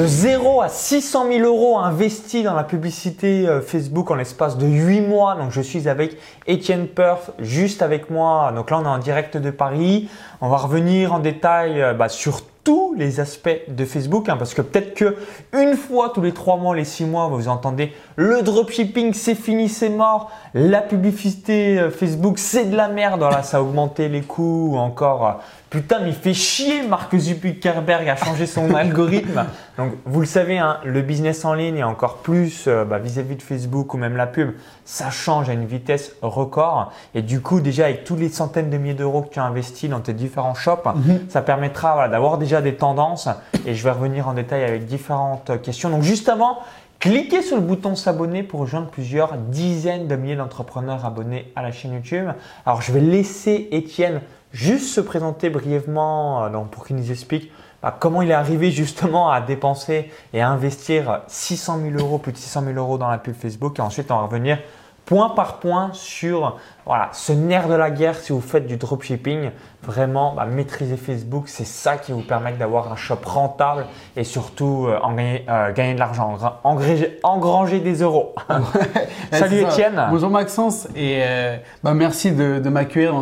De 0 à 600 000 euros investis dans la publicité euh, Facebook en l'espace de 8 mois. Donc je suis avec Etienne Perth, juste avec moi. Donc là on est en direct de Paris. On va revenir en détail euh, bah, sur tous les aspects de Facebook, hein, parce que peut-être que une fois tous les trois mois, les six mois, vous entendez le dropshipping, c'est fini, c'est mort, la publicité euh, Facebook, c'est de la merde, voilà, ça a augmenté les coûts, ou encore putain, mais il fait chier Mark Zuckerberg a changé son algorithme. Donc vous le savez, hein, le business en ligne et encore plus euh, bah, vis-à-vis de Facebook ou même la pub, ça change à une vitesse record. Et du coup, déjà avec tous les centaines de milliers d'euros que tu as investis dans tes différents shops, mhm. ça permettra d'avoir déjà des tendances. Et je vais revenir en détail avec différentes questions. Donc juste avant, Cliquez sur le bouton s'abonner pour rejoindre plusieurs dizaines de milliers d'entrepreneurs abonnés à la chaîne YouTube. Alors, je vais laisser Étienne juste se présenter brièvement euh, pour qu'il nous explique bah, comment il est arrivé justement à dépenser et à investir 600 000 euros, plus de 600 000 euros dans la pub Facebook. Et ensuite, on va revenir point par point sur voilà, ce nerf de la guerre si vous faites du dropshipping. Vraiment, bah, maîtriser Facebook, c'est ça qui vous permet d'avoir un shop rentable et surtout euh, en gagner, euh, gagner, de l'argent, engranger, des euros. Salut Étienne. Bonjour Maxence et euh, bah, merci de, de m'accueillir dans,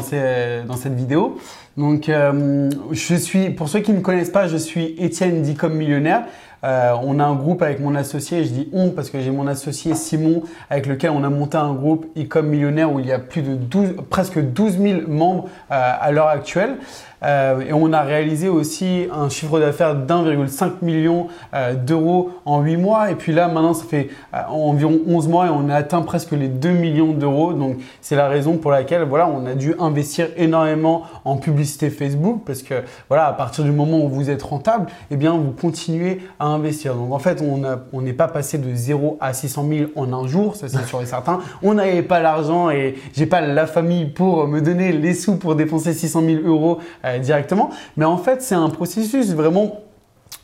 dans, cette vidéo. Donc, je suis, pour ceux qui ne me connaissent pas, je suis Étienne dit comme millionnaire. Euh, on a un groupe avec mon associé, je dis on parce que j'ai mon associé Simon avec lequel on a monté un groupe e millionnaire où il y a plus de 12, presque 12 000 membres euh, à l'heure actuelle. Euh, et on a réalisé aussi un chiffre d'affaires d'1,5 million euh, d'euros en 8 mois. Et puis là, maintenant, ça fait euh, environ 11 mois et on a atteint presque les 2 millions d'euros. Donc, c'est la raison pour laquelle, voilà, on a dû investir énormément en publicité Facebook parce que, voilà, à partir du moment où vous êtes rentable, eh bien, vous continuez à investir. Donc, en fait, on n'est pas passé de 0 à 600 000 en un jour, ça c'est sûr et certain. On n'avait pas l'argent et j'ai pas la famille pour me donner les sous pour dépenser 600 000 euros euh, directement. Mais en fait, c'est un processus vraiment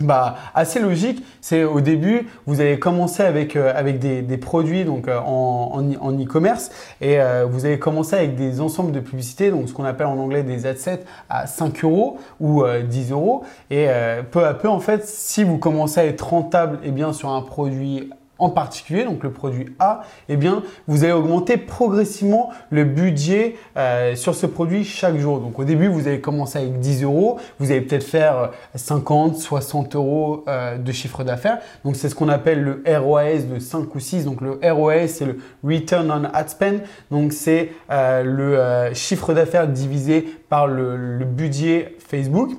bah, assez logique. C'est au début, vous allez commencer avec, euh, avec des, produits donc, euh, en e-commerce et vous allez commencer avec des ensembles de publicités, donc ce qu'on appelle en anglais des adsets à 5 euros ou 10 euros. Et peu à peu, en fait, si vous commencez à être rentable et eh bien, sur un produit en particulier, donc le produit A, eh bien, vous allez augmenter progressivement le budget euh, sur ce produit chaque jour. Donc au début, vous allez commencer avec 10 euros, vous allez peut-être faire 50, 60 euros euh, de chiffre d'affaires. Donc c'est ce qu'on appelle le ROAS de 5 ou 6. Donc le ROAS, c'est le Return on Ad Spend. Donc c'est euh, le chiffre d'affaires divisé par le budget Facebook.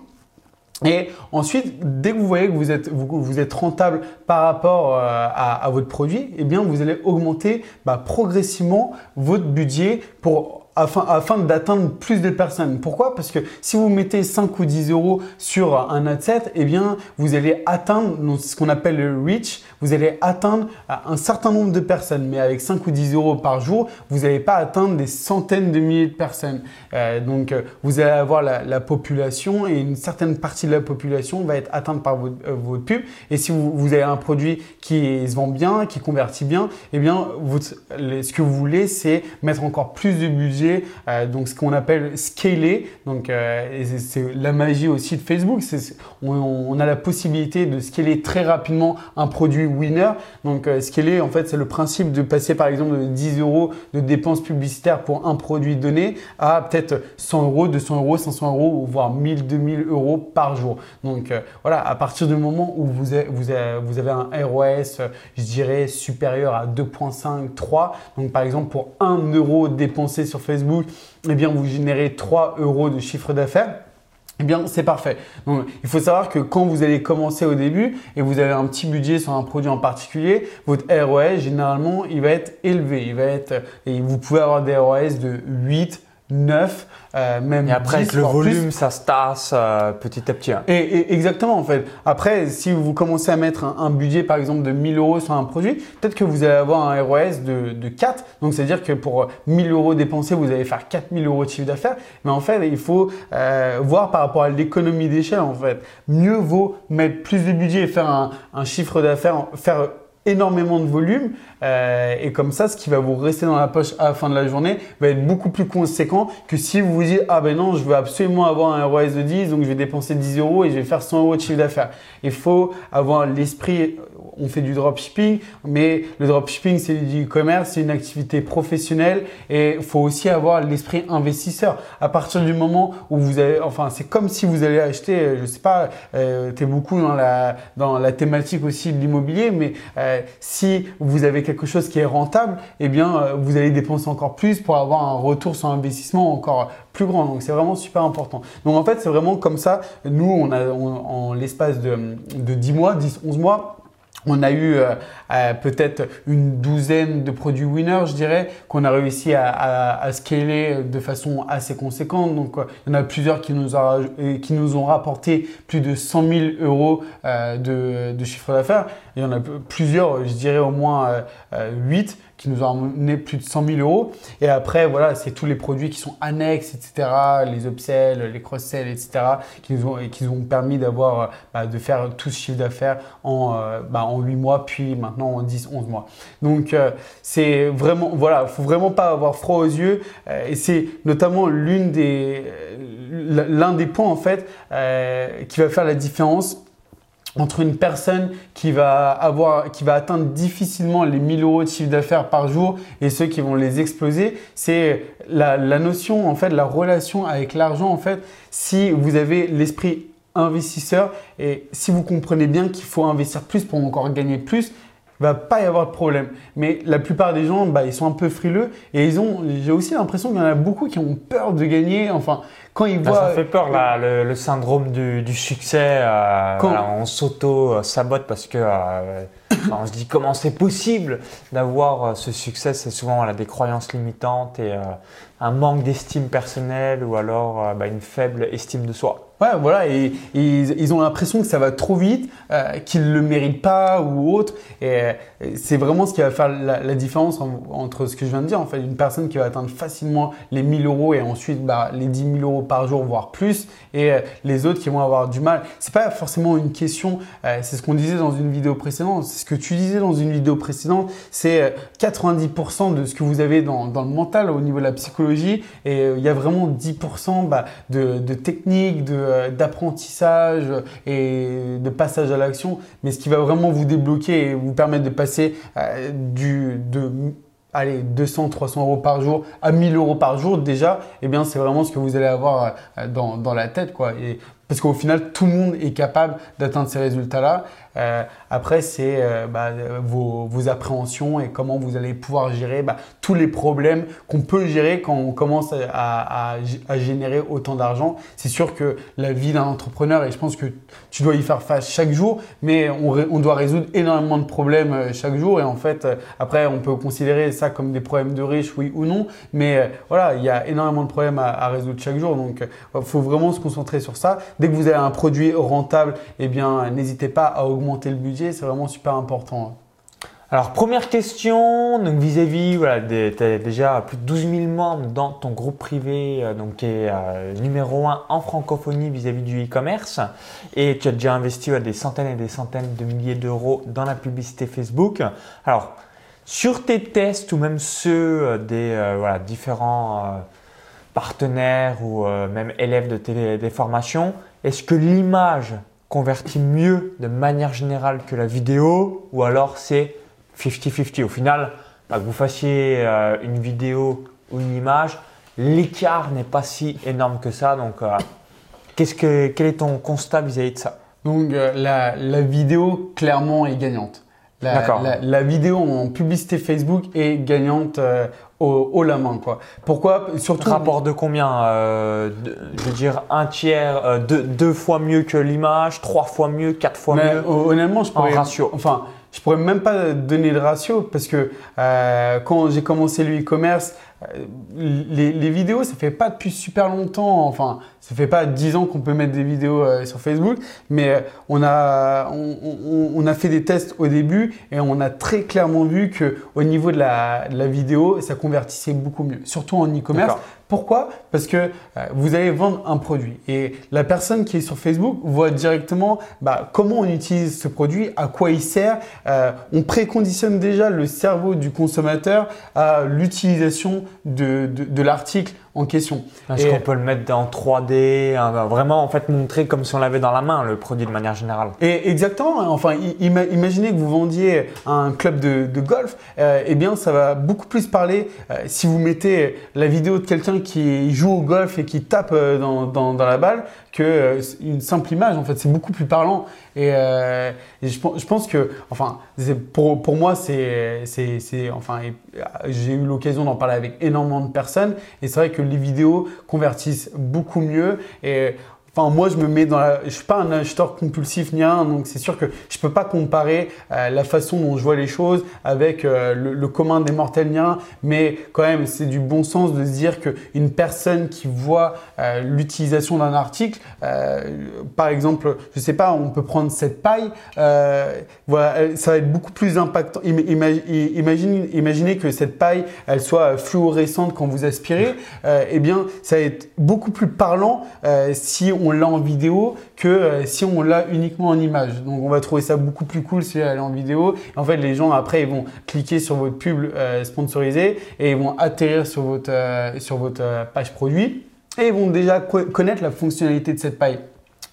Et ensuite, dès que vous voyez que vous êtes, vous, êtes rentable par rapport euh, à, votre produit, eh bien, vous allez augmenter bah, progressivement votre budget pour afin, d'atteindre plus de personnes. Pourquoi? Parce que si vous mettez 5 ou 10 euros sur un ad set, eh bien, vous allez atteindre ce qu'on appelle le reach. Vous allez atteindre un certain nombre de personnes. Mais avec 5 ou 10 euros par jour, vous n'allez pas atteindre des centaines de milliers de personnes. Euh, donc, euh, vous allez avoir la, population et une certaine partie de la population va être atteinte par votre, euh, pub. Et si vous, avez un produit qui se vend bien, qui convertit bien, eh bien, ce que vous voulez, c'est mettre encore plus de budget euh, donc ce qu'on appelle scaler. Donc euh, c'est la magie aussi de Facebook. On, on, a la possibilité de scaler très rapidement un produit winner. Donc euh, scaler, en fait, c'est le principe de passer par exemple de 10 euros de dépenses publicitaires pour un produit donné à peut-être 100 euros, 200 euros, 500 euros, voire 1000, 2000 euros par jour. Donc voilà, à partir du moment où vous avez, vous avez, vous avez un ROS, je dirais supérieur à 2.5, 3. Donc par exemple pour 1 euro dépensé sur Facebook, Facebook, eh bien, vous générez 3 euros de chiffre d'affaires. Eh bien, c'est parfait. Il faut savoir que quand vous allez commencer au début et vous avez un petit budget sur un produit en particulier, votre ROS, généralement, il va être élevé. Il va être, et vous pouvez avoir des ROS de 8, 9, euh, même Et après, avec le volume, ça se tasse euh, petit à petit. Hein. Et, exactement, en fait. Après, si vous commencez à mettre un, budget, par exemple, de 1000 euros sur un produit, peut-être que vous allez avoir un ROS de, de 4. Donc, c'est-à-dire que pour 1000 euros dépensés, vous allez faire 4000 euros de chiffre d'affaires. Mais en fait, il faut euh, voir par rapport à l'économie d'échelle, en fait. Mieux vaut mettre plus de budget et faire un, un chiffre d'affaires, faire énormément de volume euh, et comme ça, ce qui va vous rester dans la poche à la fin de la journée va être beaucoup plus conséquent que si vous vous dites ah ben non, je veux absolument avoir un ROI de 10, donc je vais dépenser 10 euros et je vais faire 100 euros de chiffre d'affaires. Il faut avoir l'esprit on fait du dropshipping, mais le dropshipping, c'est du e-commerce, c'est une activité professionnelle et il faut aussi avoir l'esprit investisseur. À partir du moment où vous avez, enfin, c'est comme si vous allez acheter, euh, je sais pas, euh, tu es beaucoup dans la, dans la thématique aussi de l'immobilier, mais euh, si vous avez quelque chose qui est rentable, eh bien, euh, vous allez dépenser encore plus pour avoir un retour sur investissement encore plus grand. Donc, c'est vraiment super important. Donc, en fait, c'est vraiment comme ça. Nous, on a, en l'espace de, de 10 mois, 10, 11 mois, on a eu euh, euh, peut-être une douzaine de produits winners, je dirais, qu'on a réussi à, scaler de façon assez conséquente. Donc, euh, il y en a plusieurs qui nous, ont rapporté plus de 100 000 euros de, de chiffre d'affaires. Il y en a plusieurs, je dirais au moins 8 qui nous ont amené plus de 100 000 euros. Et après, voilà, c'est tous les produits qui sont annexes, etc., les upsells, les cross-sells, etc., qui nous ont, qui nous ont permis d'avoir, bah, de faire tout ce chiffre d'affaires en, euh, bah, en 8 mois, puis maintenant en 10, 11 mois. Donc, euh, c'est vraiment, voilà, faut vraiment pas avoir froid aux yeux. Euh, et c'est notamment l'une des, l'un des points, en fait, qui va faire la différence entre une personne qui va atteindre difficilement les 1000 euros de chiffre d'affaires par jour et ceux qui vont les exploser, c'est la, la, notion, en fait, la relation avec l'argent, en fait, si vous avez l'esprit investisseur et si vous comprenez bien qu'il faut investir plus pour encore gagner plus, va pas y avoir de problème. Mais la plupart des gens, bah, ils sont un peu frileux et ils ont, j'ai aussi l'impression qu'il y en a beaucoup qui ont peur de gagner. Enfin, quand ils voient. Ça fait peur, là, le, syndrome du, du succès. Euh, on s'auto-sabote parce que euh, on se dit comment c'est possible d'avoir euh, ce succès? C'est souvent des croyances limitantes et un manque d'estime personnelle ou alors bah, une faible estime de soi. Ouais, voilà, et, ils, ont l'impression que ça va trop vite, euh, qu'ils le méritent pas ou autre. C'est vraiment ce qui va faire la, différence entre ce que je viens de dire. En fait, une personne qui va atteindre facilement les 1000 euros et ensuite bah, les 10 000 euros par jour, voire plus, et euh, les autres qui vont avoir du mal. C'est pas forcément une question, euh, c'est ce qu'on disait dans une vidéo précédente, c'est ce que tu disais dans une vidéo précédente, c'est 90% euh, de ce que vous avez dans, le mental au niveau de la psychologie, et il y a vraiment 10% bah, de, de d'apprentissage et de passage à l'action, mais ce qui va vraiment vous débloquer et vous permettre de passer euh, du, de allez, 200, 300 euros par jour à 1000 euros par jour déjà, eh bien, c'est vraiment ce que vous allez avoir euh, dans, dans la tête, quoi. Et parce qu'au final, tout le monde est capable d'atteindre ces résultats-là. Euh, après, c'est euh, bah, vos, vos, appréhensions et comment vous allez pouvoir gérer bah, tous les problèmes qu'on peut gérer quand on commence à, à, à générer autant d'argent. C'est sûr que la vie d'un entrepreneur, et je pense que tu dois y faire face chaque jour, mais on, on doit résoudre énormément de problèmes euh, chaque jour. Et en fait, après, on peut considérer ça comme des problèmes de riches, oui ou non. Mais voilà, il y a énormément de problèmes à, à résoudre chaque jour. Donc, il faut vraiment se concentrer sur ça. Dès que vous avez un produit rentable, eh bien, n'hésitez pas à augmenter le budget. C'est vraiment super important. Alors, première question, donc vis-à-vis, tu as déjà plus de 12 000 membres dans ton groupe privé, euh, donc qui est euh, numéro 1 en francophonie vis-à-vis du e-commerce. Et tu as déjà investi des centaines et des centaines de milliers d'euros dans la publicité Facebook. Alors, sur tes tests ou même ceux euh, des différents partenaires ou même élèves de tes des formations, est-ce que l'image convertit mieux de manière générale que la vidéo ou alors c'est 50-50 Au final, bah, que vous fassiez euh, une vidéo ou une image, l'écart n'est pas si énorme que ça. Donc, euh, qu'est-ce que, quel est ton constat vis-à-vis de ça? Donc, euh, la, la, vidéo clairement est gagnante. La, la, la, vidéo en publicité Facebook est gagnante au, la main. Quoi. Pourquoi? Surtout. Rapport de combien euh, Je veux dire un tiers, euh, deux, fois mieux que l'image, trois fois mieux, quatre fois mieux? Honnêtement, je pourrais. En ratio. Enfin, je pourrais même pas donner de ratio parce que euh, quand j'ai commencé le e-commerce, les, les, vidéos, ça fait pas depuis super longtemps, enfin, ça fait pas 10 ans qu'on peut mettre des vidéos euh, sur Facebook, mais on a, on, on, a fait des tests au début et on a très clairement vu que au niveau de la, de la vidéo, ça convertissait beaucoup mieux, surtout en e-commerce. Pourquoi Parce que euh, vous allez vendre un produit et la personne qui est sur Facebook voit directement bah, comment on utilise ce produit, à quoi il sert. Euh, on préconditionne déjà le cerveau du consommateur à l'utilisation de, de, de l'article en question. Est-ce qu'on peut le mettre en 3D, hein, vraiment en fait montrer comme si on l'avait dans la main le produit de manière générale. Et exactement. Hein. Enfin, imaginez que vous vendiez un club de, golf, euh, eh bien ça va beaucoup plus parler euh, si vous mettez la vidéo de quelqu'un qui joue au golf et qui tape euh, dans, dans, dans la balle que une simple image. En fait, c'est beaucoup plus parlant. Et, je, je, pense que, enfin, pour, pour moi, c'est, c'est, enfin, j'ai eu l'occasion d'en parler avec énormément de personnes. Et c'est vrai que les vidéos convertissent beaucoup mieux. Et Enfin, moi, je me mets dans la. Je suis pas un acheteur compulsif ni un, donc c'est sûr que je peux pas comparer euh, la façon dont je vois les choses avec euh, le, commun des mortels ni mais quand même, c'est du bon sens de se dire qu'une personne qui voit euh, l'utilisation d'un article, par exemple, je sais pas, on peut prendre cette paille, voilà, ça va être beaucoup plus impactant. Imagine, imaginez que cette paille, elle soit fluorescente quand vous aspirez, eh bien, ça va être beaucoup plus parlant si on on l'a en vidéo que euh, si on l'a uniquement en image. Donc on va trouver ça beaucoup plus cool si elle est en vidéo. En fait, les gens après ils vont cliquer sur votre pub euh, sponsorisée et ils vont atterrir sur votre, euh, sur votre page produit et ils vont déjà connaître la fonctionnalité de cette paille.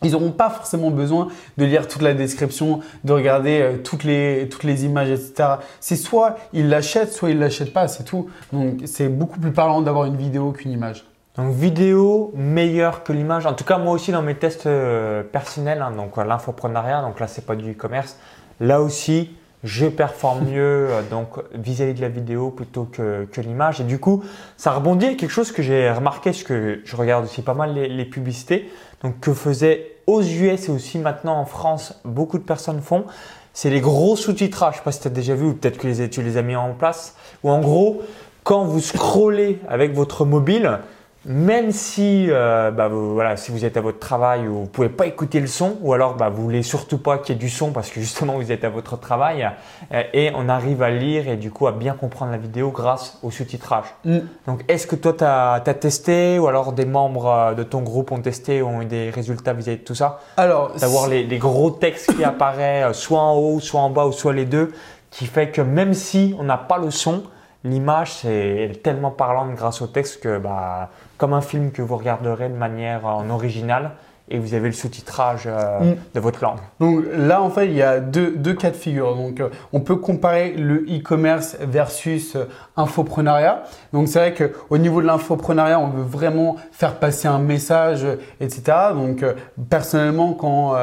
Ils n'auront pas forcément besoin de lire toute la description, de regarder toutes, les, toutes les images, etc. C'est soit ils l'achètent, soit ils l'achètent pas, c'est tout. Donc c'est beaucoup plus parlant d'avoir une vidéo qu'une image. Donc vidéo meilleure que l'image. En tout cas, moi aussi dans mes tests euh, personnels, hein, donc euh, l'infoprenariat, donc là c'est pas du e-commerce. Là aussi, je performe mieux euh, donc vis-à-vis de la vidéo plutôt que, que l'image. Et du coup, ça rebondit à quelque chose que j'ai remarqué, parce que je regarde aussi pas mal les, les, publicités, donc que faisaient aux US et aussi maintenant en France, beaucoup de personnes font. C'est les gros sous-titrages. Je sais pas si tu as déjà vu ou peut-être que les, tu les as mis en place. Ou en gros, quand vous scrollez avec votre mobile, même si, euh, bah, vous, voilà, si vous êtes à votre travail ou vous pouvez pas écouter le son, ou alors bah, vous voulez surtout pas qu'il y ait du son parce que justement vous êtes à votre travail, euh, et on arrive à lire et du coup à bien comprendre la vidéo grâce au sous-titrage. Mm. Donc est-ce que toi tu as, testé ou alors des membres euh, de ton groupe ont testé ou ont eu des résultats vis-à-vis de tout ça? Alors, d'avoir les, les, gros textes qui apparaissent soit en haut, soit en bas ou soit les deux, qui fait que même si on n'a pas le son, l'image c'est tellement parlante grâce au texte que bah, comme un film que vous regarderez de manière en original et vous avez le sous-titrage euh, mm. de votre langue. Donc là, en fait, il y a deux, deux cas de figure. Donc, euh, on peut comparer le e-commerce versus euh, infoprenariat. Donc, c'est vrai qu'au niveau de l'infoprenariat, on veut vraiment faire passer un message, etc. Donc, personnellement, quand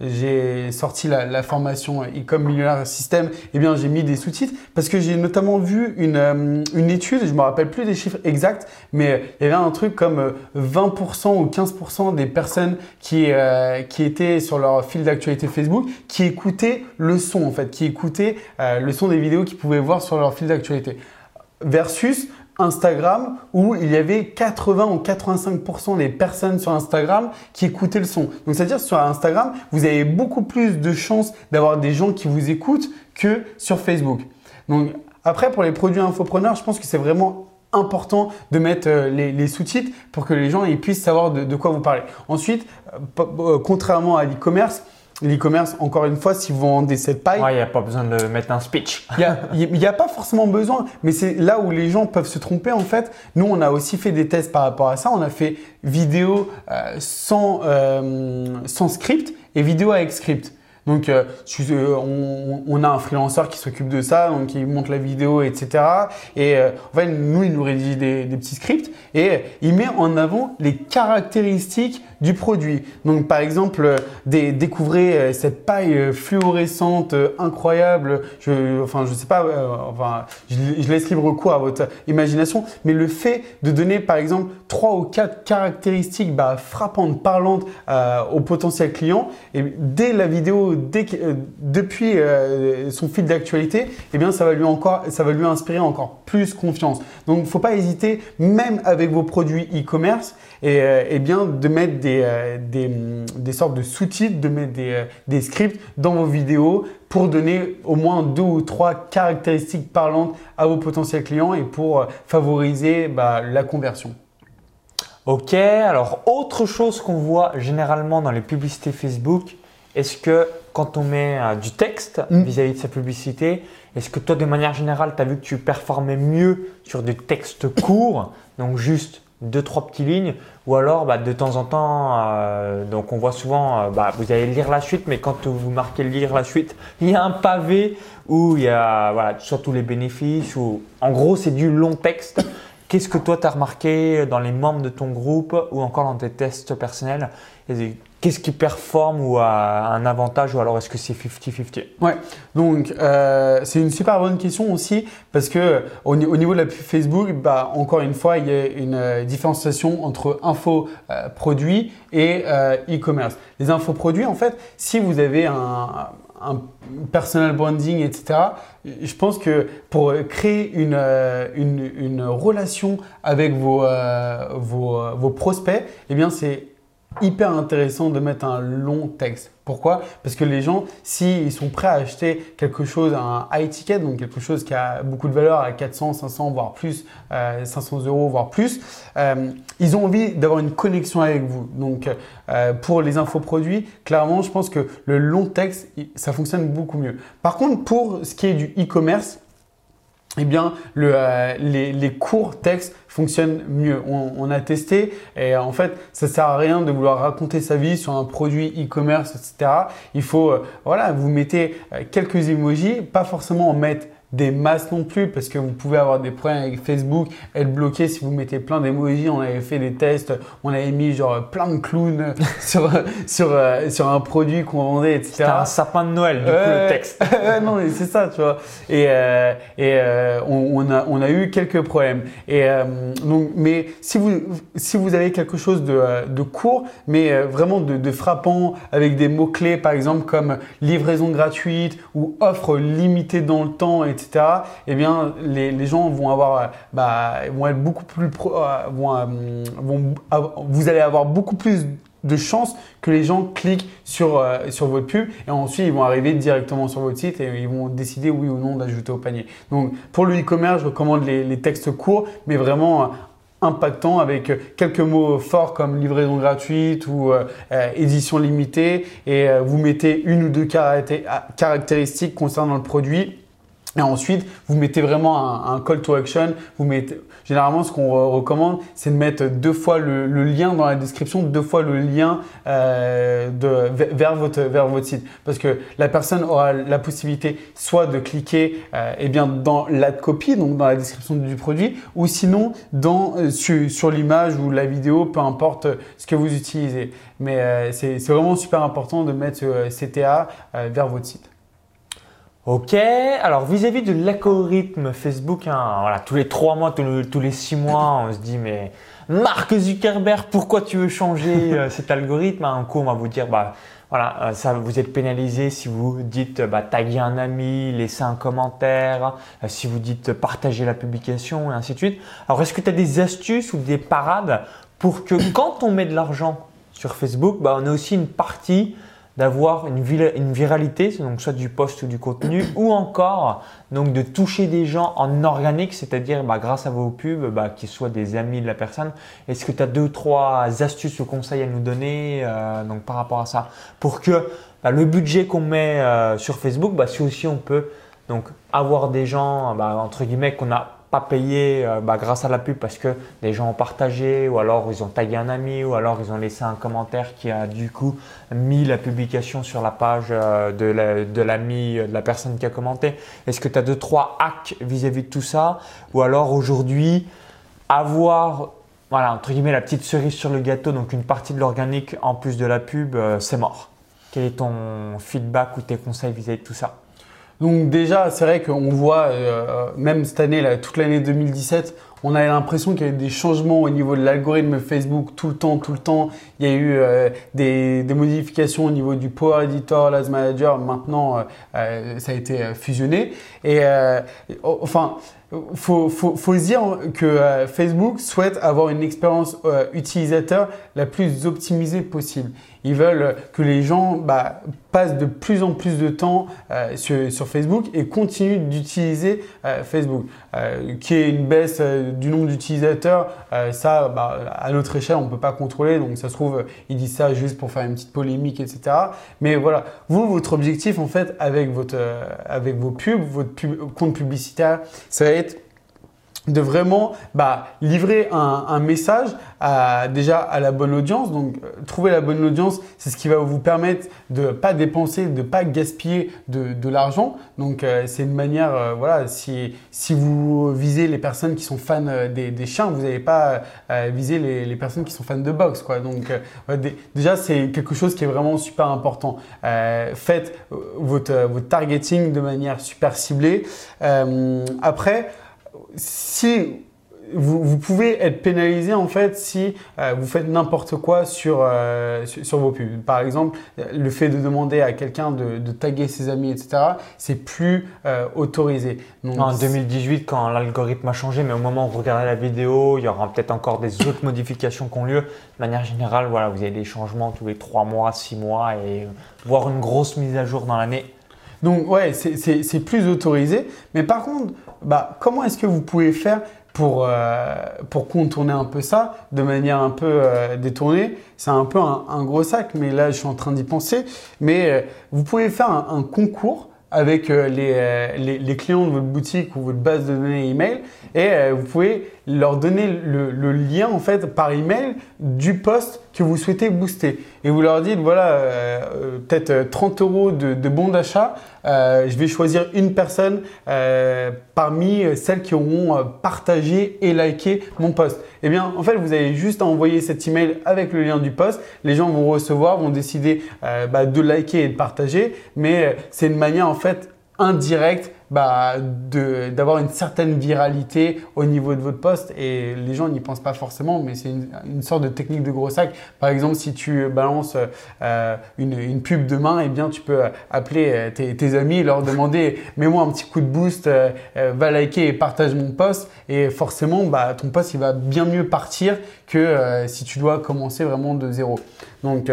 j'ai sorti la, la formation e-com millionnaire système, eh bien, j'ai mis des sous-titres parce que j'ai notamment vu une, une étude, je me rappelle plus des chiffres exacts, mais il y avait un truc comme 20% ou 15% des personnes qui, euh, étaient sur leur fil d'actualité Facebook, qui écoutaient le son en fait, qui écoutaient euh, le son des vidéos qu'ils pouvaient voir sur leur fil d'actualité. Versus Instagram où il y avait 80 ou 85% des personnes sur Instagram qui écoutaient le son. Donc c'est-à-dire sur Instagram, vous avez beaucoup plus de chances d'avoir des gens qui vous écoutent que sur Facebook. Donc après pour les produits infopreneurs, je pense que c'est vraiment important de mettre euh, les, sous-titres pour que les gens ils puissent savoir de, quoi vous parlez. Ensuite, euh, euh, contrairement à l'e-commerce, L'e-commerce, encore une fois, si vous vendez cette paille. Il n'y a pas besoin de mettre un speech. Il n'y a, pas forcément besoin, mais c'est là où les gens peuvent se tromper en fait. Nous, on a aussi fait des tests par rapport à ça. On a fait vidéo sans, sans script et vidéo avec script. Donc, euh, euh, on, a un freelanceur qui s'occupe de ça, donc monte la vidéo, etc. Et euh, en fait, nous, il nous rédige des, petits scripts et il met en avant les caractéristiques du produit. Donc, par exemple, des, découvrez cette paille fluorescente incroyable. Je, enfin, je sais pas, enfin, je, laisse libre cours à votre imagination, mais le fait de donner, par exemple, trois ou quatre caractéristiques bah, frappantes, parlantes au potentiel client, et dès la vidéo euh, depuis euh, son fil d'actualité, eh bien, ça va lui encore, ça va lui inspirer encore plus confiance. Donc, il ne faut pas hésiter, même avec vos produits e-commerce, et, eh bien, de mettre des, des, des sortes de sous-titres, de mettre des, des scripts dans vos vidéos pour donner au moins deux ou trois caractéristiques parlantes à vos potentiels clients et pour favoriser bah, la conversion. Ok, alors autre chose qu'on voit généralement dans les publicités Facebook, est-ce que quand on met euh, du texte mm. vis-à-vis de sa publicité, est-ce que toi de manière générale, tu as vu que tu performais mieux sur des textes courts, donc juste deux, trois petites lignes, ou alors bah, de temps en temps, euh, donc on voit souvent, euh, bah, vous allez lire la suite, mais quand vous marquez lire la suite, il y a un pavé où il y a voilà, surtout les bénéfices, ou en gros c'est du long texte. Qu'est-ce que toi, tu as remarqué dans les membres de ton groupe ou encore dans tes tests personnels? Qu'est-ce qui performe ou a un avantage ou alors est-ce que c'est 50-50 Ouais, donc euh, c'est une super bonne question aussi parce que au, niveau de la Facebook, bah, encore une fois, il y a une euh, différenciation entre info euh, produit et e-commerce. Les infos produits, en fait, si vous avez un, personal branding, etc. Je pense que pour créer une, euh, une, une relation avec vos, euh, vos, vos prospects, eh bien c'est hyper intéressant de mettre un long texte. Pourquoi? Parce que les gens, s'ils sont prêts à acheter quelque chose, un high ticket, donc quelque chose qui a beaucoup de valeur à 400, 500, voire plus, 500 euh, euros, voire plus, euh, ils ont envie d'avoir une connexion avec vous. Donc, euh, pour les infoproduits, clairement, je pense que le long texte, ça fonctionne beaucoup mieux. Par contre, pour ce qui est du e-commerce, eh bien, le, euh, les, les, courts textes fonctionnent mieux. On, on, a testé et en fait, ça sert à rien de vouloir raconter sa vie sur un produit e-commerce, etc. Il faut, euh, voilà, vous mettez euh, quelques emojis, pas forcément en mettre des masses non plus parce que vous pouvez avoir des problèmes avec Facebook, être bloqué si vous mettez plein d'emojis. On avait fait des tests, on avait mis genre plein de clowns sur, sur, euh, sur un produit qu'on vendait, etc. C'était un sapin de Noël, du coup, le texte. non, mais c'est ça, tu vois. Et, euh, et euh, on, on, a, on a eu quelques problèmes. Et, donc, mais si vous, si vous avez quelque chose de, de court, mais vraiment de, de frappant, avec des mots-clés, par exemple, comme livraison gratuite ou offre limitée dans le temps, etc eh bien, les, gens vont avoir, beaucoup plus, euh, euh, de chances que les gens cliquent sur, euh, sur votre pub et ensuite ils vont arriver directement sur votre site et ils vont décider oui ou non d'ajouter au panier. Donc pour le e-commerce, je recommande les, les, textes courts mais vraiment impactants avec quelques mots forts comme livraison gratuite ou édition limitée et vous mettez une ou deux caractéristiques concernant le produit et ensuite, vous mettez vraiment un, call to action. Vous mettez, généralement, ce qu'on recommande, c'est de mettre deux fois le, lien dans la description, deux fois le lien euh, de, vers, votre, vers votre site. Parce que la personne aura la possibilité soit de cliquer euh, eh bien, dans la copie, donc dans la description du produit, ou sinon dans, euh, sur, sur l'image ou la vidéo, peu importe ce que vous utilisez. Mais euh, c'est vraiment super important de mettre CTA vers votre site. Ok, alors vis-à-vis de l'algorithme Facebook, hein, voilà, tous les trois mois, tous les, six mois, on se dit mais Mark Zuckerberg, pourquoi tu veux changer euh, cet algorithme? Un coup, on va vous dire bah voilà, euh, ça vous êtes pénalisé si vous dites bah, taguer un ami, laisser un commentaire, euh, si vous dites partager la publication et ainsi de suite. Alors est-ce que tu as des astuces ou des parades pour que quand on met de l'argent sur Facebook, bah, on ait aussi une partie d'avoir une, une, viralité, donc soit du post ou du contenu, ou encore donc de toucher des gens en organique, c'est-à-dire bah, grâce à vos pubs, bah, qu'ils soient des amis de la personne. Est-ce que tu as deux trois astuces ou conseils à nous donner euh, donc par rapport à ça? Pour que bah, le budget qu'on met euh, sur Facebook, bah, si aussi on peut donc avoir des gens bah, entre guillemets qu'on a pas payé euh, bah, grâce à la pub parce que des gens ont partagé ou alors ils ont tagué un ami ou alors ils ont laissé un commentaire qui a du coup mis la publication sur la page euh, de l'ami, euh, de la personne qui a commenté. Est-ce que tu as deux, trois hacks vis-à-vis de tout ça ou alors aujourd'hui avoir voilà, entre guillemets, la petite cerise sur le gâteau, donc une partie de l'organique en plus de la pub, c'est mort. Quel est ton feedback ou tes conseils vis-à-vis de tout ça? Donc déjà, c'est vrai qu'on voit, euh, même cette année, là, toute l'année 2017, on a l'impression qu'il y a eu des changements au niveau de l'algorithme Facebook tout le temps, tout le temps. Il y a eu euh, des, modifications au niveau du Power Editor, l'Ads Manager. Maintenant, euh, ça a été fusionné. Et enfin, faut, faut, faut se dire que Facebook souhaite avoir une expérience utilisateur la plus optimisée possible. Ils veulent que les gens bah, passent de plus en plus de temps euh, sur, sur, Facebook et continuent d'utiliser Facebook. qui est une baisse du nombre d'utilisateurs, ça, bah, à notre échelle, on ne peut pas contrôler. Donc, ça se trouve, ils disent ça juste pour faire une petite polémique, etc. Mais voilà, vous, votre objectif, en fait, avec, votre, avec vos pubs, votre compte publicitaire, ça va être de vraiment bah, livrer un, message à, déjà à la bonne audience. Donc, euh, trouver la bonne audience, c'est ce qui va vous permettre de ne pas dépenser, de ne pas gaspiller de, l'argent. Donc, euh, c'est une manière, euh, voilà, si, si vous visez les personnes qui sont fans des, chiens, vous n'allez pas viser les, personnes qui sont fans de boxe. Quoi. Donc, déjà, c'est quelque chose qui est vraiment super important. faites votre, votre targeting de manière super ciblée. après, si vous, pouvez être pénalisé en fait si euh, vous faites n'importe quoi euh, sur, sur, vos pubs. Par exemple, le fait de demander à quelqu'un de, taguer ses amis, etc., c'est plus euh, autorisé. en 2018, quand l'algorithme a changé, mais au moment où vous regardez la vidéo, il y aura peut-être encore des autres modifications qui ont lieu. De manière générale, voilà, vous avez des changements tous les 3 mois, 6 mois et voire une grosse mise à jour dans l'année. Donc ouais, c'est plus autorisé. Mais par contre, bah, comment est-ce que vous pouvez faire pour, euh, pour contourner un peu ça de manière un peu euh, détournée? C'est un peu un, gros sac, mais là je suis en train d'y penser. Mais euh, vous pouvez faire un, concours avec les, les, clients de votre boutique ou votre base de données email et vous pouvez leur donner le, lien en fait par email du poste que vous souhaitez booster et vous leur dites voilà peut-être 30 euros de, de bon d'achat euh, je vais choisir une personne euh, parmi celles qui auront euh, partagé et liké mon post. Eh bien, en fait, vous avez juste à envoyer cet email avec le lien du post. Les gens vont recevoir, vont décider bah, de liker et de partager, mais c'est une manière en fait indirecte bah, d'avoir une certaine viralité au niveau de votre poste et les gens n'y pensent pas forcément, mais c'est une, sorte de technique de gros sac. Par exemple, si tu balances euh, une, une, pub demain, eh bien, tu peux appeler euh, tes, tes amis, leur demander mets-moi un petit coup de boost, euh, va liker et partage mon post et forcément, bah, ton post il va bien mieux partir que si tu dois commencer vraiment de zéro. Donc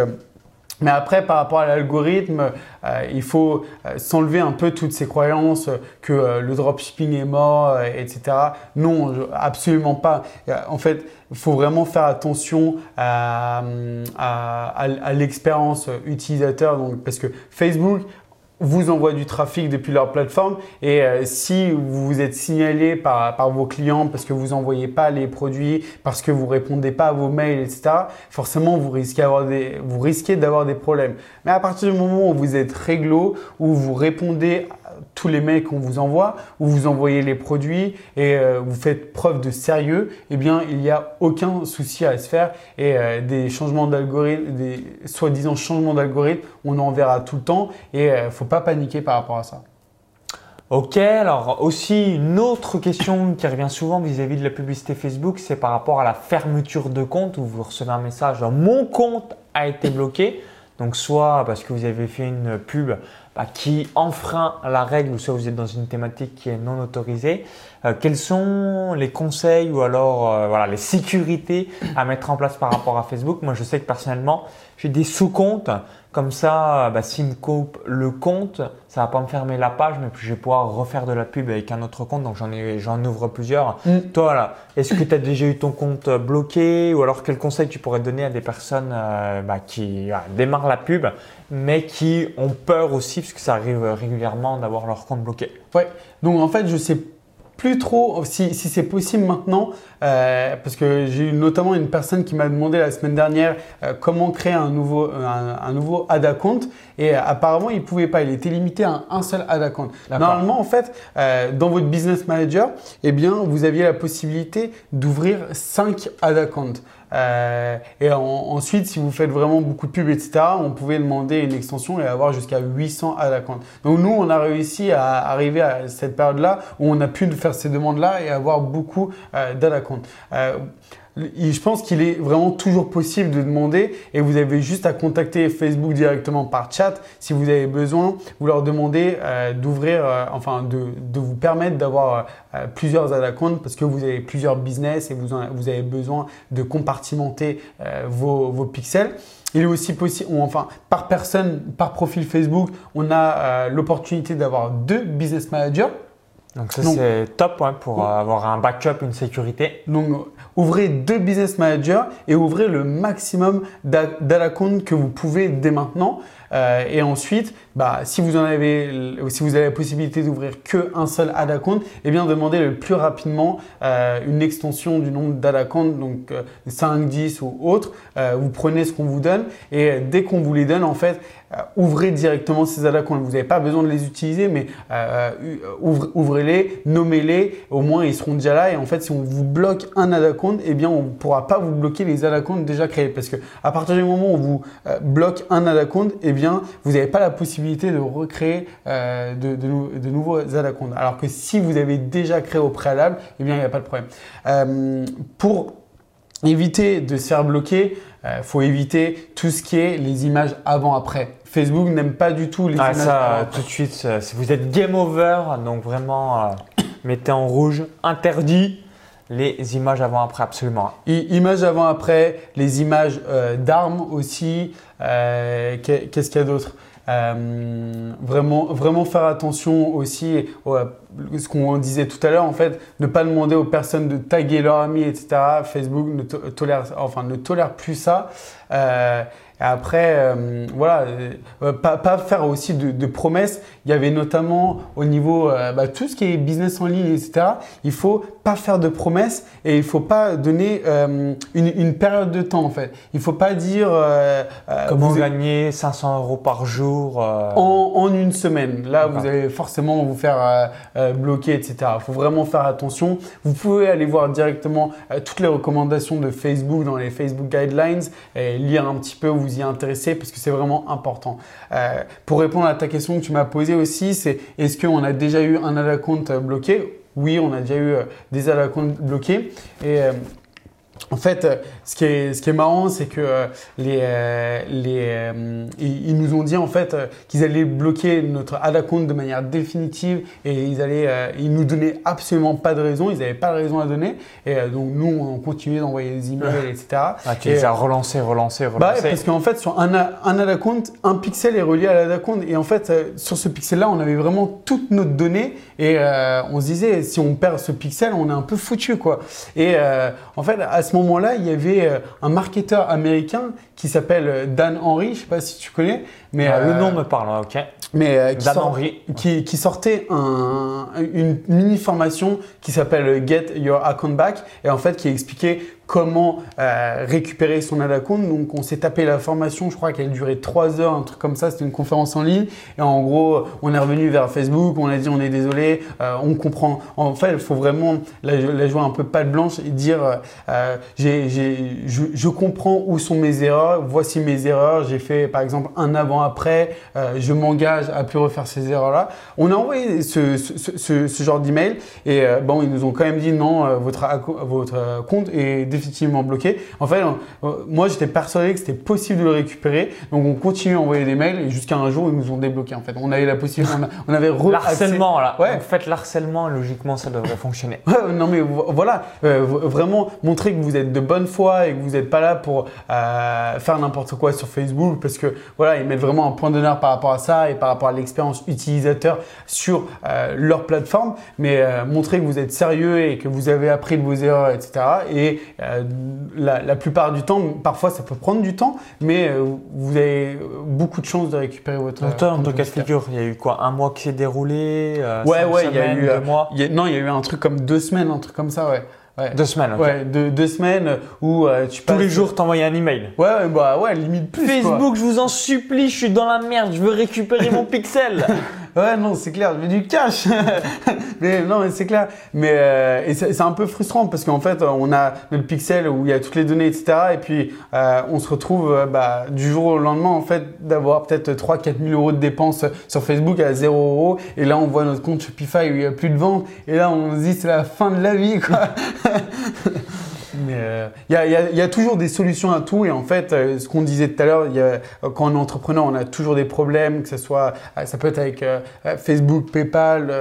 mais après, par rapport à l'algorithme, euh, il faut euh, s'enlever un peu toutes ces croyances que euh, le dropshipping est mort, etc. Non, absolument pas. En fait, il faut vraiment faire attention à, à, l'expérience utilisateur. Donc, parce que Facebook vous envoient du trafic depuis leur plateforme et euh, si vous vous êtes signalé par, par vos clients parce que vous envoyez pas les produits, parce que vous répondez pas à vos mails, etc., forcément vous risquez, avoir des, vous risquez d'avoir des problèmes. Mais à partir du moment où vous êtes réglo, où vous répondez tous les mails qu'on vous envoie, où vous envoyez les produits et euh, vous faites preuve de sérieux, eh bien, il n'y a aucun souci à se faire et euh, des changements d'algorithme, des soi-disant changements d'algorithme, on en verra tout le temps et il euh, ne faut pas paniquer par rapport à ça. Ok, alors aussi une autre question qui revient souvent vis-à-vis -vis de la publicité Facebook, c'est par rapport à la fermeture de compte où vous recevez un message, mon compte a été bloqué. Donc soit parce que vous avez fait une pub bah, qui enfreint la règle ou soit vous êtes dans une thématique qui est non autorisée. Euh, quels sont les conseils ou alors euh, voilà, les sécurités à mettre en place par rapport à Facebook? Moi je sais que personnellement j'ai des sous-comptes comme ça, bah, s'il me coupe le compte, ça va pas me fermer la page, mais puis je vais pouvoir refaire de la pub avec un autre compte. Donc j'en ai, j'en ouvre plusieurs. Mm. Toi là, est-ce que tu as déjà eu ton compte bloqué? Ou alors quel conseil tu pourrais donner à des personnes euh, bah, qui démarrent la pub, mais qui ont peur aussi, parce que ça arrive régulièrement d'avoir leur compte bloqué? Ouais. Donc en fait, je sais plus trop si, si c'est possible maintenant, euh, parce que j'ai eu notamment une personne qui m'a demandé la semaine dernière euh, comment créer un nouveau, un, nouveau ad account et euh, apparemment il pouvait pas, il était limité à un, seul ad account. Normalement en fait, dans votre business manager, eh bien vous aviez la possibilité d'ouvrir 5 ad accounts. Euh, et ensuite, si vous faites vraiment beaucoup de pubs, etc., on pouvait demander une extension et avoir jusqu'à 800 ad accounts. Donc nous, on a réussi à arriver à cette période-là où on a pu faire ces demandes-là et avoir beaucoup euh, accounts. Euh, je pense qu'il est vraiment toujours possible de demander et vous avez juste à contacter Facebook directement par chat si vous avez besoin. Vous leur demandez euh, d'ouvrir, euh, enfin de, de, vous permettre d'avoir euh, plusieurs ad accounts parce que vous avez plusieurs business et vous, vous avez besoin de compartimenter vos, vos pixels. Il est aussi possible, enfin, par personne, par profil Facebook, on a l'opportunité d'avoir deux business managers. Donc ça c'est top pour avoir un backup, une sécurité. Donc ouvrez deux business managers et ouvrez le maximum d'ad que vous pouvez dès maintenant. Euh, et ensuite, bah, si vous en avez, si vous avez la possibilité d'ouvrir qu'un seul ad eh bien demandez le plus rapidement euh, une extension du nombre d'ad accounts, donc 5, euh, 10 ou autre. vous prenez ce qu'on vous donne et dès qu'on vous les donne, en fait, ouvrez directement ces ad accounts. Vous n'avez pas besoin de les utiliser, mais ouvrez-les, nommez-les. Au moins, ils seront déjà là. Et en fait, si on vous bloque un ad account, eh bien, on ne pourra pas vous bloquer les ad accounts déjà créés, parce que à partir du moment où on vous bloque un ad account, eh bien, vous n'avez pas la possibilité de recréer euh, de, nouveaux ad Alors que si vous avez déjà créé au préalable, eh bien, il n'y a pas de problème. Euh, pour éviter de se faire bloquer, il euh, faut éviter tout ce qui est les images avant-après. Facebook n'aime pas du tout les ah, images ça, tout de suite, si vous êtes game over, donc vraiment mettez en rouge, interdit les images avant-après, absolument. images avant-après, les images d'armes aussi, euh, qu'est-ce qu'il y a d'autre? Euh, vraiment, vraiment faire attention aussi à ce qu'on disait tout à l'heure, en fait, ne pas demander aux personnes de taguer leurs amis, etc. Facebook ne tolère, enfin, ne tolère plus ça. Euh, après, euh, voilà, euh, pas, pas, faire aussi de, de, promesses. Il y avait notamment au niveau euh, bah, tout ce qui est business en ligne, etc. Il faut pas faire de promesses et il faut pas donner une, une, période de temps en fait. Il faut pas dire comment gagner 500 euros par jour en, en, une semaine. Là, vous allez forcément vous faire bloquer, etc. Il faut vraiment faire attention. Vous pouvez aller voir directement toutes les recommandations de Facebook dans les Facebook Guidelines et lire un petit peu. Vous y intéresser parce que c'est vraiment important. Euh, pour répondre à ta question que tu m'as posée aussi, c'est est-ce qu'on a déjà eu un ad account bloqué? Oui, on a déjà eu euh, des ad accounts bloqués. Et euh, en fait, euh, ce qui est, ce qui est marrant, c'est que euh, les, euh, les, ils nous ont dit en fait qu'ils allaient bloquer notre ad account de manière définitive et ils allaient, ils nous donnaient absolument pas de raison, ils n'avaient pas de raison à donner. Et donc nous, on continuait d'envoyer des emails, etc. Ah, tu les as relancés, relancés, relancés. Bah parce qu'en fait, sur un, un ad account, un pixel est relié à l'ad account et en fait, sur ce pixel-là, on avait vraiment toutes nos données et on se disait si on perd ce pixel, on est un peu foutu quoi. Et en fait, à ce moment-là, il y avait euh, un marketeur américain qui s'appelle euh, Dan Henry, je sais pas si tu connais, mais ah, le nom me parle, ok. Mais qui, Qui, qui, sortait un, une mini formation qui s'appelle Get Your Account Back et en fait qui expliquait comment euh, récupérer son ad account. Donc on s'est tapé la formation, je crois qu'elle durait trois heures, un truc comme ça, c'était une conférence en ligne. Et en gros, on est revenu vers Facebook, on a dit on est désolé, euh, on comprend. En fait, il faut vraiment la, jouer un peu patte blanche et dire euh, j'ai, je, je, comprends où sont mes erreurs, voici mes erreurs, j'ai fait par exemple un avant-après, euh, je m'engage à plus refaire ces erreurs-là. On a envoyé ce, ce, ce, ce genre d'email et euh, bon, ils nous ont quand même dit non, euh, votre, votre compte est définitivement bloqué. En fait, euh, moi, j'étais persuadé que c'était possible de le récupérer. Donc, on continue à envoyer des mails et jusqu'à un jour, ils nous ont débloqué. En fait, on avait la possibilité, on, avait re L'harcèlement, là. Ouais. En fait, l'harcèlement, logiquement, ça devrait fonctionner. Ouais, non, mais voilà, euh, vraiment montrer que vous êtes de bonne foi et que vous n'êtes pas là pour euh, faire n'importe quoi sur Facebook parce que voilà, ils mettent vraiment un point d'honneur par rapport à ça et par rapport à l'expérience utilisateur sur leur plateforme. Mais montrer que vous êtes sérieux et que vous avez appris de vos erreurs, etc. Et euh, la, plupart du temps, parfois ça peut prendre du temps, mais euh, vous avez beaucoup de chances de récupérer votre. En cas de figure, il y a eu quoi Un mois qui s'est déroulé euh, Ouais, ouais, il y a eu. Deux mois? Non, il y a eu un truc comme deux semaines, un truc comme ça, ouais. Ouais. Deux semaines. Ouais, deux, semaines où tu passes... Tous les jours, t'envoyais un email. Ouais, bah ouais, limite plus. Facebook, je vous en supplie, je suis dans la merde, je veux récupérer mon pixel. Ouais, non, c'est clair, je veux du cash. mais non, mais c'est clair. Mais euh, et c'est un peu frustrant parce qu'en fait, on a le pixel où il y a toutes les données, etc. Et puis, euh, on se retrouve euh, bah, du jour au lendemain, en fait, d'avoir peut-être 3-4 000 euros de dépenses sur Facebook à 0 euros. Et là, on voit notre compte Shopify où il n'y a plus de vente. Et là, on se dit, c'est la fin de la vie, quoi. Mais euh, il y, a, toujours des solutions à tout. Et en fait, euh, ce qu'on disait tout à l'heure, quand on est entrepreneur, on a toujours des problèmes, que ce soit, euh, ça peut être avec Facebook, PayPal,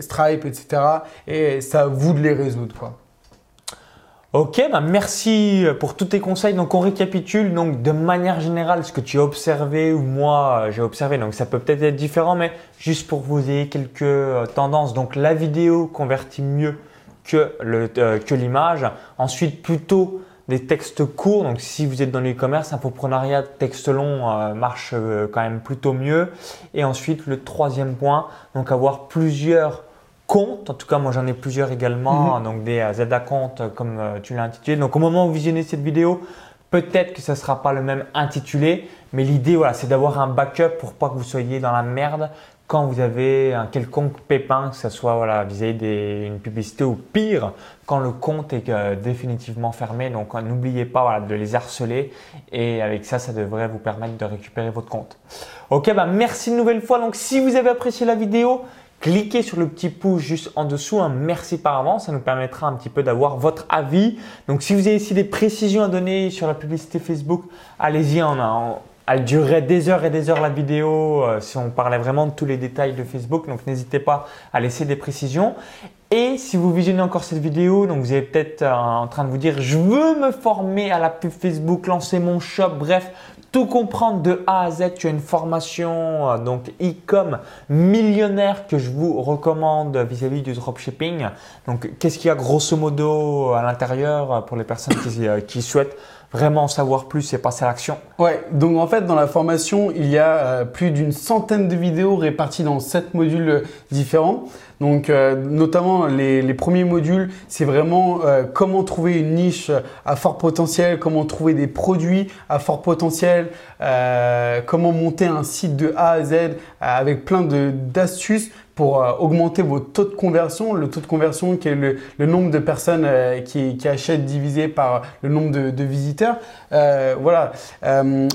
Stripe, etc. Et c'est à vous de les résoudre. Quoi. Ok, bah merci pour tous tes conseils. Donc on récapitule donc de manière générale ce que tu as observé ou moi j'ai observé. Donc ça peut peut-être être différent, mais juste pour vous ayez quelques tendances. Donc la vidéo convertit mieux que euh, l'image. Ensuite, plutôt des textes courts. Donc, si vous êtes dans l'e-commerce, infoprenariat, texte long euh, marche euh, quand même plutôt mieux. Et ensuite, le troisième point, donc avoir plusieurs comptes. En tout cas, moi j'en ai plusieurs également, mhm. donc des ZA comptes comme tu l'as intitulé. Donc, au moment où vous visionnez cette vidéo, peut-être que ce ne sera pas le même intitulé, mais l'idée, voilà, c'est d'avoir un backup pour pas que vous soyez dans la merde quand vous avez un quelconque pépin, que ce soit voilà, vis-à-vis d'une publicité ou pire, quand le compte est euh, définitivement fermé. Donc euh, n'oubliez pas de les harceler et avec ça, ça devrait vous permettre de récupérer votre compte. Ok, bah merci une nouvelle fois. Donc si vous avez apprécié la vidéo, cliquez sur le petit pouce juste en dessous. Un merci par avance, ça nous permettra un petit peu d'avoir votre avis. Donc si vous avez ici des précisions à donner sur la publicité Facebook, allez-y, on a, elle durerait des heures et des heures la vidéo euh, si on parlait vraiment de tous les détails de Facebook. Donc n'hésitez pas à laisser des précisions. Et si vous visionnez encore cette vidéo, donc vous êtes peut-être euh, en train de vous dire je veux me former à la pub Facebook, lancer mon shop, bref, tout comprendre de A à Z. Tu as une formation euh, donc e-com millionnaire que je vous recommande vis-à-vis du dropshipping. Donc qu'est-ce qu'il y a grosso modo à l'intérieur pour les personnes qui, qui souhaitent vraiment en savoir plus et passer à l'action Ouais, donc en fait dans la formation, il y a euh, plus d'une centaine de vidéos réparties dans sept modules différents. Donc euh, notamment les, les, premiers modules, c'est vraiment euh, comment trouver une niche à fort potentiel, comment trouver des produits à fort potentiel, comment monter un site de A à Z avec plein d'astuces euh, augmenter vos taux de conversion. Le taux de conversion qui est le, nombre de personnes euh, qui, achètent divisé par le nombre de, visiteurs. Euh, voilà.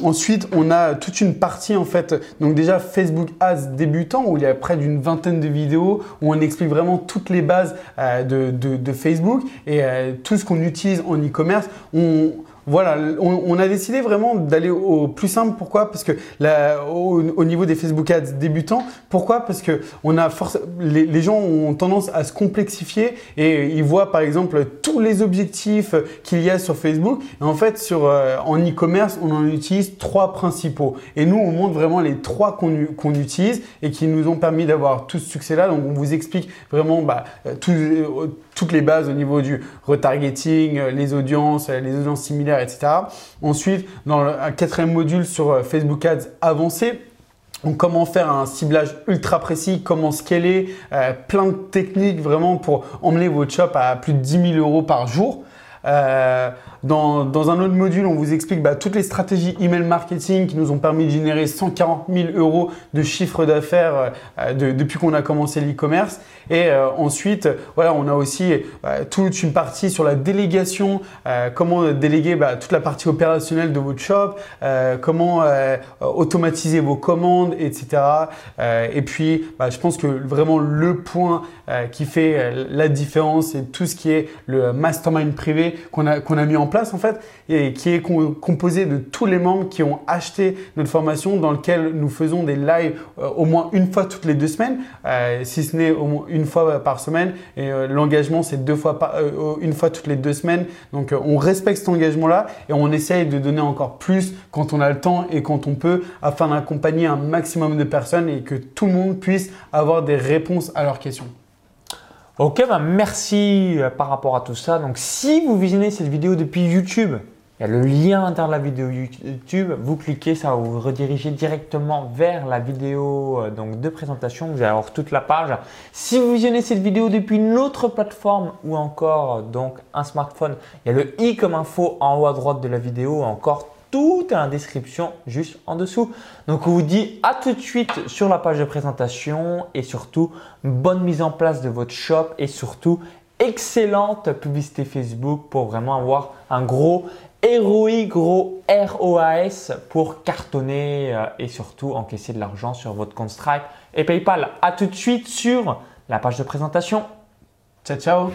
ensuite, on a toute une partie en fait. Donc déjà Facebook Ads débutant où il y a près d'une vingtaine de vidéos où on explique vraiment toutes les bases de, de, Facebook et tout ce qu'on utilise en e-commerce. On, voilà, on, a décidé vraiment d'aller au plus simple. Pourquoi? Parce que au, niveau des Facebook Ads débutants, pourquoi? Parce que on a force, les, gens ont tendance à se complexifier et ils voient par exemple tous les objectifs qu'il y a sur Facebook. Et en fait, sur euh, en e-commerce, on en utilise trois principaux. Et nous, on montre vraiment les trois qu'on utilise et qui nous ont permis d'avoir tout ce succès-là. Donc, on vous explique vraiment bah, euh, tout, toutes les bases au niveau du retargeting, euh, les audiences, euh, les audiences similaires, etc. Ensuite, dans le quatrième module sur euh, Facebook Ads avancé, comment faire un ciblage ultra précis, comment scaler, plein de techniques vraiment pour emmener votre shop à plus de 10 000 euros par jour. Dans, un autre module, on vous explique bah, toutes les stratégies email marketing qui nous ont permis de générer 140 000 euros de chiffre d'affaires euh, depuis qu'on a commencé l'e-commerce. Et euh, ensuite, voilà, on a aussi euh, toute une partie sur la délégation, comment déléguer bah, toute la partie opérationnelle de votre shop, comment automatiser vos commandes, etc. et puis, bah, je pense que vraiment le point qui fait la différence, c'est tout ce qui est le mastermind privé qu'on a, qu'on a mis en place en fait et qui est composé de tous les membres qui ont acheté notre formation dans lequel nous faisons des lives euh, au moins une fois toutes les deux semaines, euh, si ce n'est au moins une fois par semaine. Et euh, l'engagement c'est deux fois par, une fois toutes les deux semaines. Donc on respecte cet engagement-là et on essaye de donner encore plus quand on a le temps et quand on peut afin d'accompagner un maximum de personnes et que tout le monde puisse avoir des réponses à leurs questions. Ok, bah merci euh, par rapport à tout ça. Donc si vous visionnez cette vidéo depuis YouTube, il y a le lien à l'intérieur de la vidéo YouTube. Vous cliquez, ça va vous rediriger directement vers la vidéo euh, donc, de présentation. Vous allez avoir toute la page. Si vous visionnez cette vidéo depuis une autre plateforme ou encore donc un smartphone, il y a le i comme info en haut à droite de la vidéo. Encore Tout est la description juste en dessous. Donc on vous dit à tout de suite sur la page de présentation et surtout bonne mise en place de votre shop et surtout excellente publicité Facebook pour vraiment avoir un gros ROI, gros ROAS pour cartonner euh, et surtout encaisser de l'argent sur votre compte Stripe et PayPal. À tout de suite sur la page de présentation. Ciao, ciao